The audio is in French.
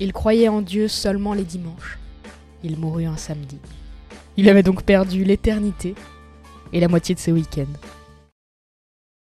Il croyait en Dieu seulement les dimanches. Il mourut un samedi. Il avait donc perdu l'éternité et la moitié de ses week-ends.